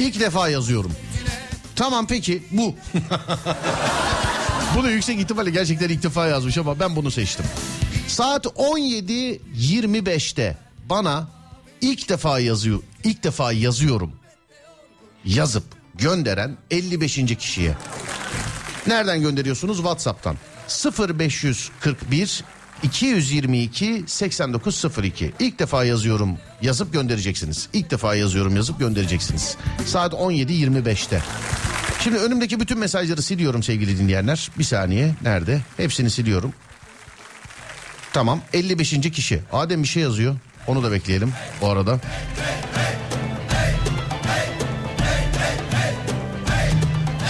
ilk defa yazıyorum. Tamam peki bu. bunu yüksek ihtimalle gerçekten ilk defa yazmış ama ben bunu seçtim. Saat 17.25'te bana ilk defa yazıyor ilk defa yazıyorum yazıp gönderen 55. kişiye. Nereden gönderiyorsunuz? WhatsApp'tan. 0541 222 8902. İlk defa yazıyorum yazıp göndereceksiniz. İlk defa yazıyorum yazıp göndereceksiniz. Saat 17.25'te. Şimdi önümdeki bütün mesajları siliyorum sevgili dinleyenler. Bir saniye. Nerede? Hepsini siliyorum. Tamam 55. kişi. Adem bir şey yazıyor. Onu da bekleyelim bu arada.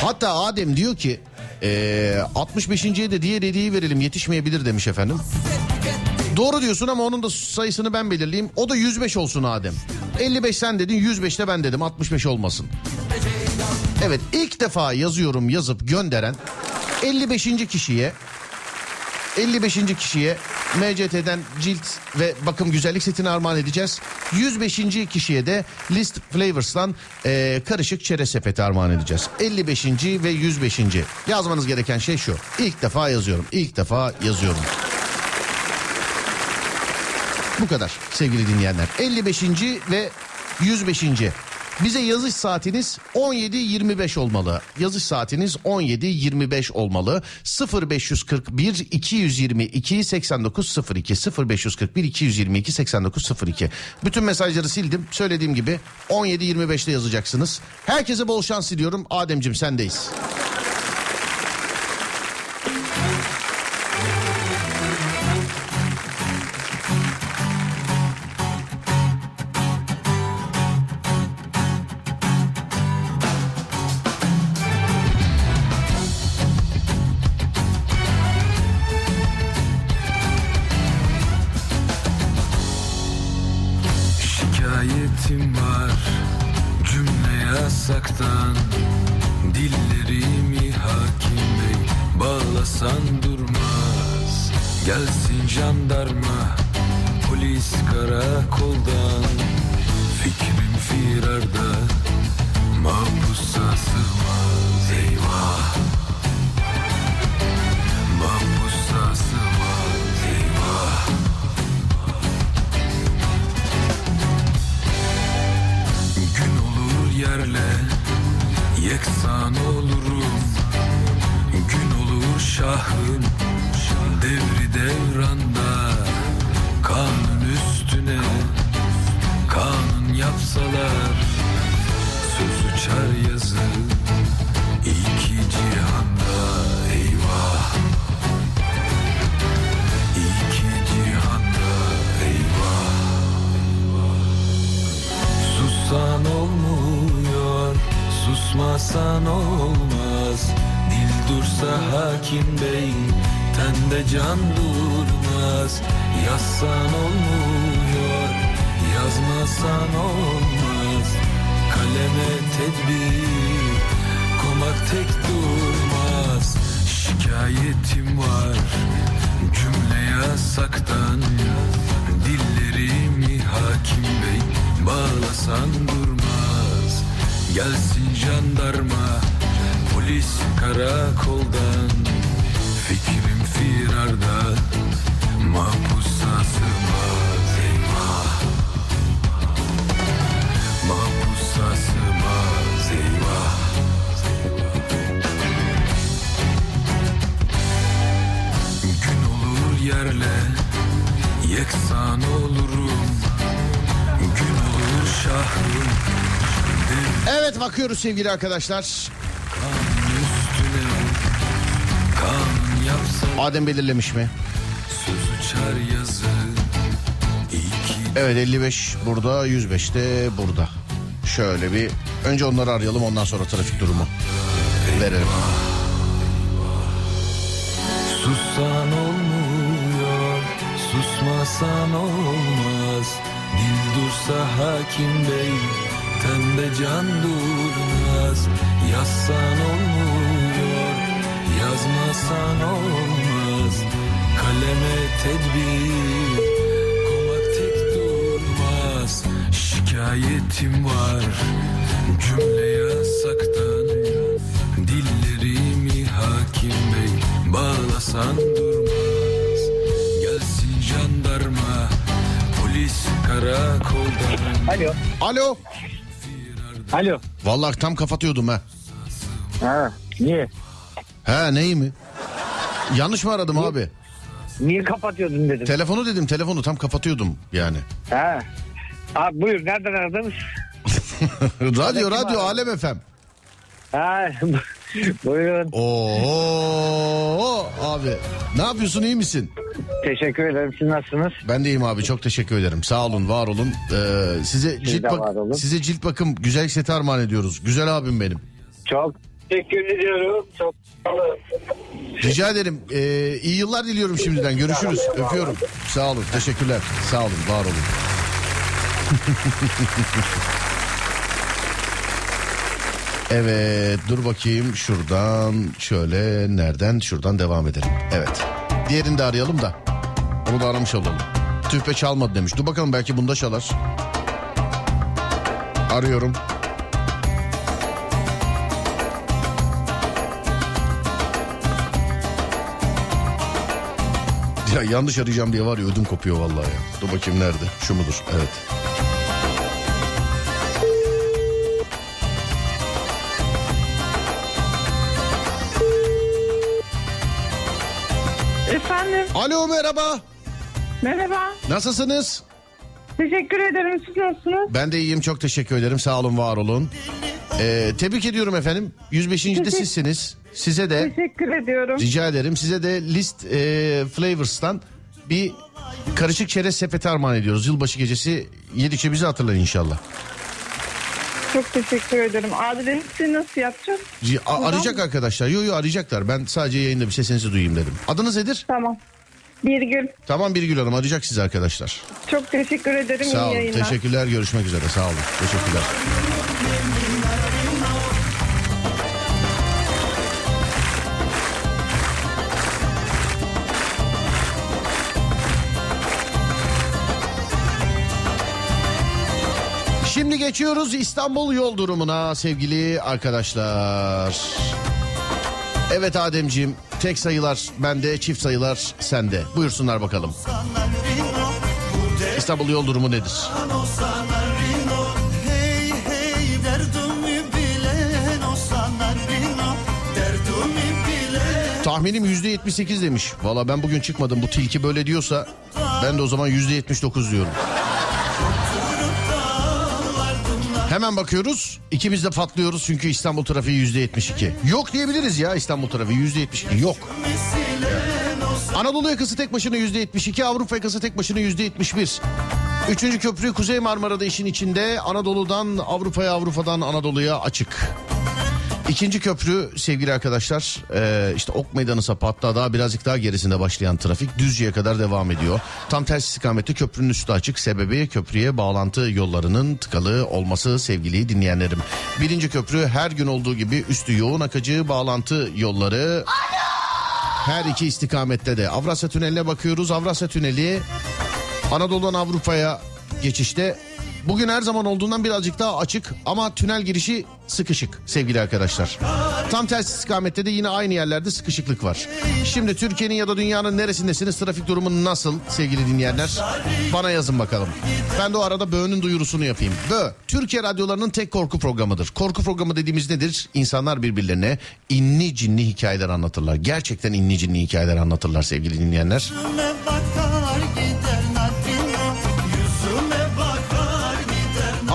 Hatta Adem diyor ki eee 65.ye de diğer hediyeyi verelim yetişmeyebilir demiş efendim. Doğru diyorsun ama onun da sayısını ben belirleyeyim. O da 105 olsun Adem. 55 sen dedin 105 de ben dedim 65 olmasın. Evet ilk defa yazıyorum yazıp gönderen 55. kişiye 55. kişiye MCT'den cilt ve bakım güzellik setini armağan edeceğiz. 105. kişiye de List Flavors'tan eee, karışık çerez sepeti armağan edeceğiz. 55. ve 105. Yazmanız gereken şey şu. İlk defa yazıyorum. İlk defa yazıyorum. Bu kadar sevgili dinleyenler. 55. ve 105. Bize yazış saatiniz 17.25 olmalı. Yazış saatiniz 17.25 olmalı. 0541 222 8902 0541 222 8902. Bütün mesajları sildim. Söylediğim gibi 17.25'te yazacaksınız. Herkese bol şans diliyorum. Ademcim sendeyiz. Şikayetim var cümle yasaktan. Dillerimi hakim bey bağlasan durmaz. Gelsin jandarma polis karakoldan. Fikrim firarda mahpusa sığmaz. Eyvah yerle yeksan olurum. Gün olur şahın devri devranda. Kanun üstüne kanun yapsalar. Söz uçar yazı iki cihanda susmasan olmaz. Dil dursa hakim bey, tende can durmaz. Yazsan olmuyor, yazmasan olmaz. Kaleme tedbir, komak tek durmaz. Şikayetim var, cümle yasaktan. Dillerimi hakim bey bağlasan durmaz Gelsin jandarma polis karakoldan. Fikrim firarda mahpusa sığmaz eyvah Mahpusa sığmaz Gün olur yerle yeksan olurum. Gün olur şahım Evet bakıyoruz sevgili arkadaşlar. Adem belirlemiş mi? Evet 55 burada 105 de burada. Şöyle bir önce onları arayalım ondan sonra trafik durumu verelim. Sussan olmuyor Susmasan olmaz Dil dursa hakim bey Tende can durmaz. Yazsan olmuyor Yazmasan olmaz. Kaleme tedbir Komak tek durmaz. Şikayetim var Cümle yasaktan Dillerimi hakim bey Bağlasan durmaz. Gelsin jandarma Polis karakoldan. Alo. Alo. Alo. Vallahi tam kapatıyordum ha. Ha, niye? He neyi mi? Yanlış mı aradım abi? Niye kapatıyordun dedim. Telefonu dedim telefonu tam kapatıyordum yani. ha. Abi buyur nereden aradınız? radyo radyo Alem FM. Ha, buyurun. Oo abi ne yapıyorsun iyi misin? Teşekkür ederim. Siz nasılsınız? Ben de iyiyim abi çok teşekkür ederim. Sağ olun var olun. Ee, size Siz cilt bak olun. size cilt bakım güzel seti armağan ediyoruz. Güzel abim benim. Çok teşekkür ediyorum. Çok sağ olun. Rica ederim. Ee, iyi yıllar diliyorum şimdiden. Görüşürüz. Öpüyorum. Sağ olun. Teşekkürler. Sağ olun. Var olun. evet. Dur bakayım. Şuradan şöyle nereden? Şuradan devam edelim. Evet. Diğerini de arayalım da. Onu da aramış olalım. Tüpe çalmadı demiş. Dur bakalım belki bunda çalar. Arıyorum. Ya yanlış arayacağım diye var ya ödüm kopuyor vallahi ya. Dur bakayım nerede? Şu mudur? Evet. Alo merhaba. merhaba. Nasılsınız? Teşekkür ederim. Siz nasılsınız? Ben de iyiyim çok teşekkür ederim sağ olun var olun. Ee, tebrik ediyorum efendim. 105. de sizsiniz. Size de Teşekkür ediyorum. rica ederim. Size de List e, Flavors'tan bir karışık çerez sepeti armağan ediyoruz. Yılbaşı gecesi yedikçe bizi hatırlayın inşallah. Çok teşekkür ederim. Adresini nasıl yapacağız? A- arayacak arkadaşlar. Yo yo arayacaklar. Ben sadece yayında bir sesinizi duyayım dedim. Adınız nedir? Tamam. Birgül. Tamam Birgül Hanım arayacak sizi arkadaşlar. Çok teşekkür ederim. Sağ olun. yayınlar. Teşekkürler. Görüşmek üzere. Sağ olun. Teşekkürler. Şimdi geçiyoruz İstanbul yol durumuna sevgili arkadaşlar. Evet Ademciğim tek sayılar bende çift sayılar sende. Buyursunlar bakalım. İstanbul yol durumu nedir? Tahminim yüzde 78 demiş. Valla ben bugün çıkmadım bu tilki böyle diyorsa ben de o zaman yüzde 79 diyorum. Hemen bakıyoruz. İkimiz de patlıyoruz çünkü İstanbul trafiği yüzde 72. Yok diyebiliriz ya İstanbul trafiği yüzde 72. Yok. Anadolu yakası tek başına yüzde 72, Avrupa yakası tek başına yüzde 71. Üçüncü köprü Kuzey Marmara'da işin içinde Anadolu'dan Avrupa'ya, Avrupa'dan Anadolu'ya açık. İkinci köprü sevgili arkadaşlar e, işte Ok Meydanı sapı daha birazcık daha gerisinde başlayan trafik Düzce'ye kadar devam ediyor. Tam tersi istikamette köprünün üstü açık sebebi köprüye bağlantı yollarının tıkalı olması sevgili dinleyenlerim. Birinci köprü her gün olduğu gibi üstü yoğun akıcı bağlantı yolları her iki istikamette de Avrasya Tüneli'ne bakıyoruz. Avrasya Tüneli Anadolu'dan Avrupa'ya geçişte bugün her zaman olduğundan birazcık daha açık ama tünel girişi sıkışık sevgili arkadaşlar. Tam tersi istikamette de yine aynı yerlerde sıkışıklık var. Şimdi Türkiye'nin ya da dünyanın neresindesiniz? Trafik durumu nasıl sevgili dinleyenler? Bana yazın bakalım. Ben de o arada Bö'nün duyurusunu yapayım. Bö, Türkiye radyolarının tek korku programıdır. Korku programı dediğimiz nedir? İnsanlar birbirlerine inni cinli hikayeler anlatırlar. Gerçekten inni cinli hikayeler anlatırlar sevgili dinleyenler.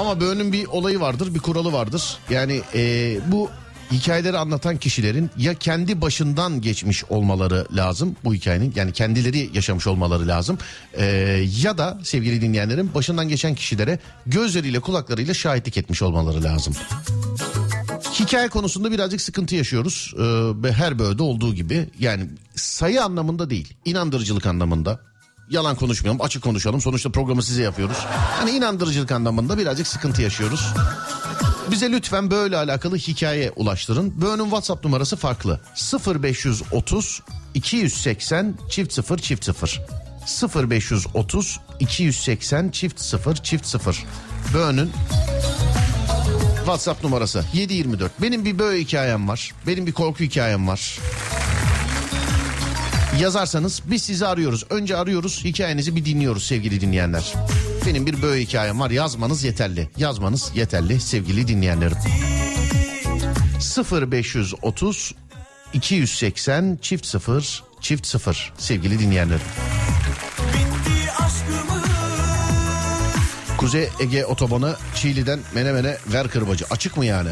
Ama Bö'nün bir olayı vardır, bir kuralı vardır. Yani eee, bu hikayeleri anlatan kişilerin ya kendi başından geçmiş olmaları lazım bu hikayenin yani kendileri yaşamış olmaları lazım Eee, ya da sevgili dinleyenlerin başından geçen kişilere gözleriyle kulaklarıyla şahitlik etmiş olmaları lazım. Hikaye konusunda birazcık sıkıntı yaşıyoruz ve her bölde olduğu gibi yani sayı anlamında değil inandırıcılık anlamında yalan konuşmayalım açık konuşalım sonuçta programı size yapıyoruz. Hani inandırıcılık anlamında birazcık sıkıntı yaşıyoruz. Bize lütfen böyle alakalı hikaye ulaştırın. Böğünün WhatsApp numarası farklı. 0530 280 çift 0 çift 0. 0530 280 çift 0 çift 0. Böğünün WhatsApp numarası 724. Benim bir böyle hikayem var. Benim bir korku hikayem var. Yazarsanız biz sizi arıyoruz. Önce arıyoruz hikayenizi bir dinliyoruz sevgili dinleyenler. Benim bir böyle hikayem var yazmanız yeterli. Yazmanız yeterli sevgili dinleyenlerim. 0530 280 çift 0 çift 0 sevgili dinleyenlerim. Kuzey Ege otobanı Çiğli'den Menemen'e ver kırbacı. Açık mı yani?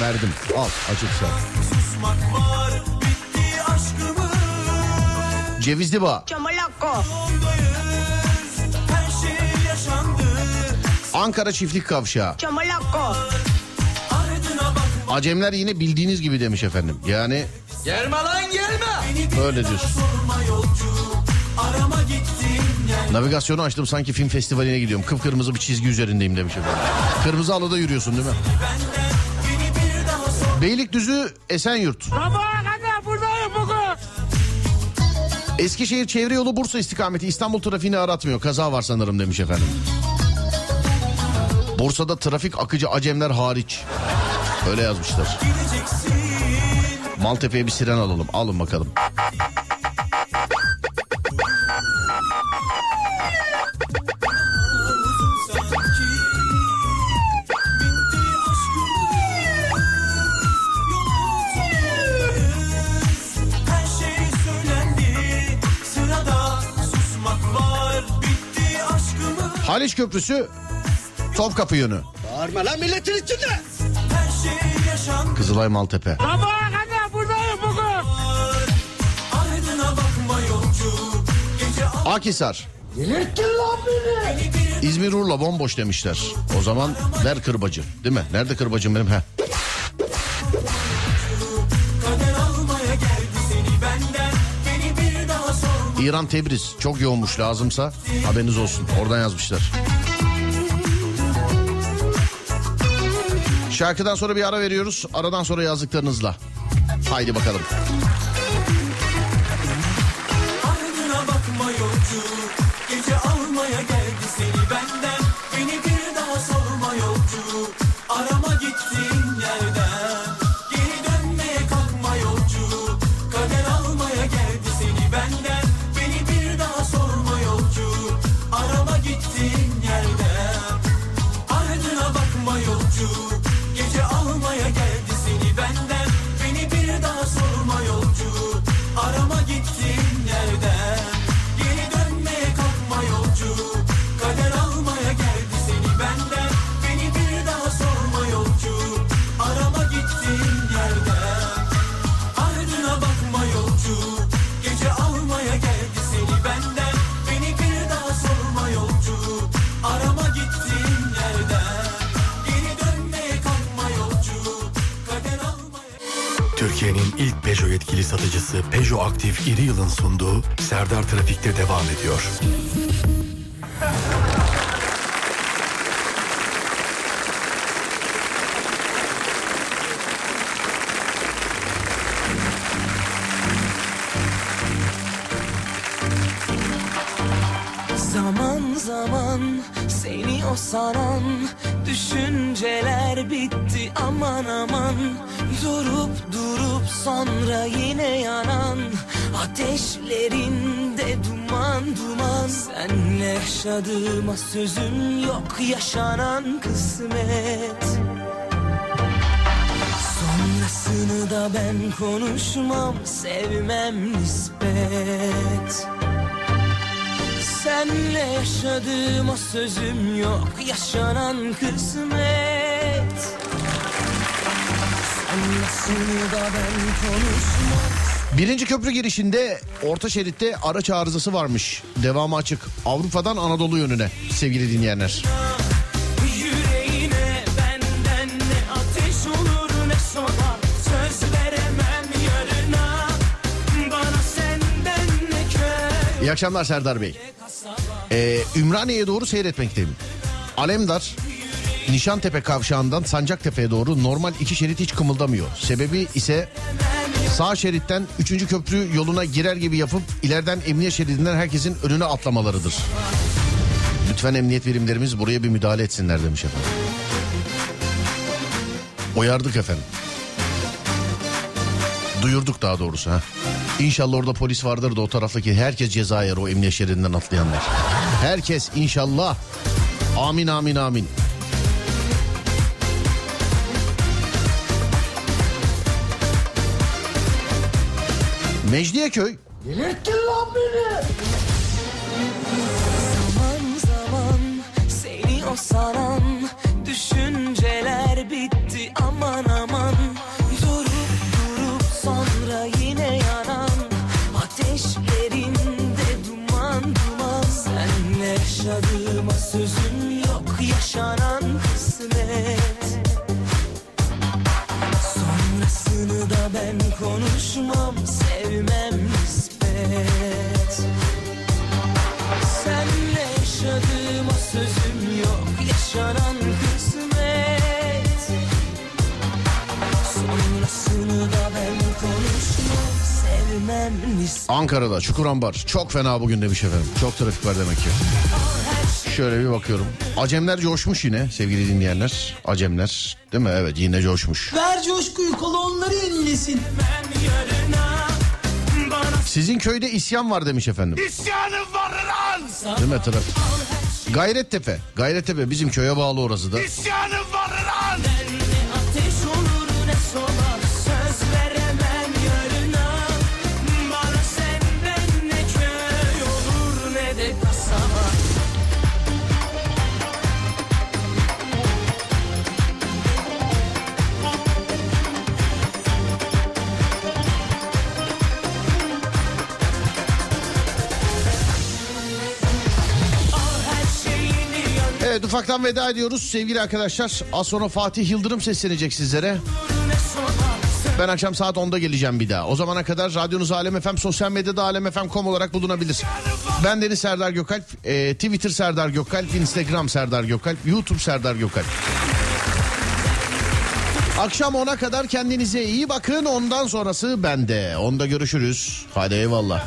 Verdim. Al açıksa. Susmak var Cevizli Bağ. Şey yaşandı Ankara Çiftlik Kavşağı. Bak Acemler yine bildiğiniz gibi demiş efendim. Yani Gelme lan gelme böyle diyorsun. Navigasyonu açtım sanki film festivaline gidiyorum. Kıpkırmızı bir çizgi üzerindeyim demiş efendim. Kırmızı halıda yürüyorsun değil mi? Beylikdüzü Esenyurt. Eskişehir çevre yolu Bursa istikameti İstanbul trafiğini aratmıyor. Kaza var sanırım demiş efendim. Bursa'da trafik akıcı acemler hariç. Öyle yazmışlar. Maltepe'ye bir siren alalım. Alın bakalım. Haliç Köprüsü Topkapı yönü. Bağırma lan milletin içinde. Kızılay Maltepe. Sabaha kadar buradayım bugün. Akisar. Delirttin lan beni. İzmir Urla bomboş demişler. O zaman ver kırbacı. Değil mi? Nerede kırbacım benim? Heh. İran Tebriz. Çok yoğunmuş lazımsa haberiniz olsun. Oradan yazmışlar. Şarkıdan sonra bir ara veriyoruz. Aradan sonra yazdıklarınızla. Haydi bakalım. Ardına bakma yolcu Gece almaya geldi seni benden Beni bir daha sorma yolcu Arama gittiğin Peugeot yetkili satıcısı Peugeot Aktif İri Yıl'ın sunduğu Serdar Trafik'te devam ediyor. Zaman zaman seni o saran düşünceler bitti aman aman Durup durup sonra yine yanan ateşlerinde duman duman. Senle yaşadığıma sözüm yok yaşanan kısmet. Sonrasını da ben konuşmam sevmem nispet. Senle yaşadığıma sözüm yok Yaşanan kısmet Birinci köprü girişinde orta şeritte araç arızası varmış. Devamı açık. Avrupa'dan Anadolu yönüne sevgili dinleyenler. İyi akşamlar Serdar Bey. Ee, Ümraniye'ye doğru seyretmekteyim. Alemdar Nişantepe kavşağından Sancaktepe'ye doğru normal iki şerit hiç kımıldamıyor. Sebebi ise sağ şeritten 3. köprü yoluna girer gibi yapıp ileriden emniyet şeridinden herkesin önüne atlamalarıdır. Lütfen emniyet birimlerimiz buraya bir müdahale etsinler demiş efendim. Uyardık efendim. Duyurduk daha doğrusu ha. İnşallah orada polis vardır da o taraftaki herkes ceza yer o emniyet şeridinden atlayanlar. Herkes inşallah. Amin amin amin. Mecidiyeköy. Delirttin lan beni. Zaman zaman seni o saran düşünceler bitti aman aman. Durup durup sonra yine yanan ateşlerinde duman duman. Senle yaşadığıma sözüm yok yaşanan kısmet Sonrasını da ben konuşmam sevmem nispet Senle yaşadığıma sözüm yok yaşanan kısmet Sonrasını da ben konuşmam sevmem nispet Ankara'da Çukurambar çok fena bugün demiş efendim. Çok trafik var demek ki. Şöyle bir bakıyorum. Acemler coşmuş yine sevgili dinleyenler. Acemler değil mi? Evet yine coşmuş. Ver coşkuyu kolonları yenilesin. Sizin köyde isyan var demiş efendim. İsyanım var lan. Değil mi? Gayrettepe. Gayrettepe bizim köye bağlı orası da. İsyanım var Evet ufaktan veda ediyoruz sevgili arkadaşlar. Az sonra Fatih Yıldırım seslenecek sizlere. Ben akşam saat 10'da geleceğim bir daha. O zamana kadar radyonuz Alem FM, sosyal medyada alemfm.com olarak bulunabilir. Ben Deniz Serdar Gökalp, e, Twitter Serdar Gökalp, Instagram Serdar Gökalp, YouTube Serdar Gökalp. Akşam 10'a kadar kendinize iyi bakın. Ondan sonrası bende. Onda görüşürüz. Hadi eyvallah.